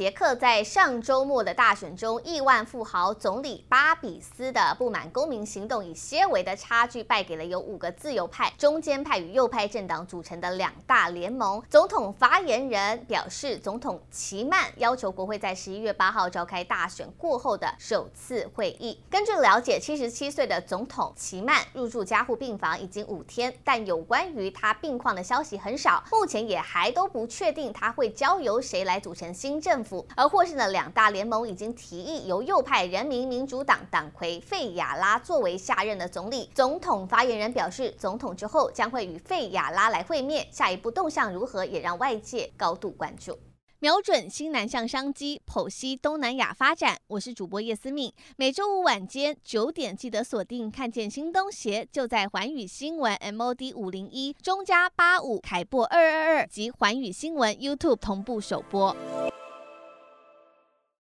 捷克在上周末的大选中，亿万富豪总理巴比斯的不满公民行动以些微的差距败给了由五个自由派、中间派与右派政党组成的两大联盟。总统发言人表示，总统齐曼要求国会在十一月八号召开大选过后的首次会议。根据了解，七十七岁的总统齐曼入住加护病房已经五天，但有关于他病况的消息很少，目前也还都不确定他会交由谁来组成新政府。而获胜的两大联盟已经提议由右派人民民主党党魁费亚拉作为下任的总理。总统发言人表示，总统之后将会与费亚拉来会面，下一步动向如何也让外界高度关注。瞄准新南向商机，剖析东南亚发展。我是主播叶思敏，每周五晚间九点记得锁定，看见新东协就在环宇新闻 MOD 五零一中加八五凯播二二二及环宇新闻 YouTube 同步首播。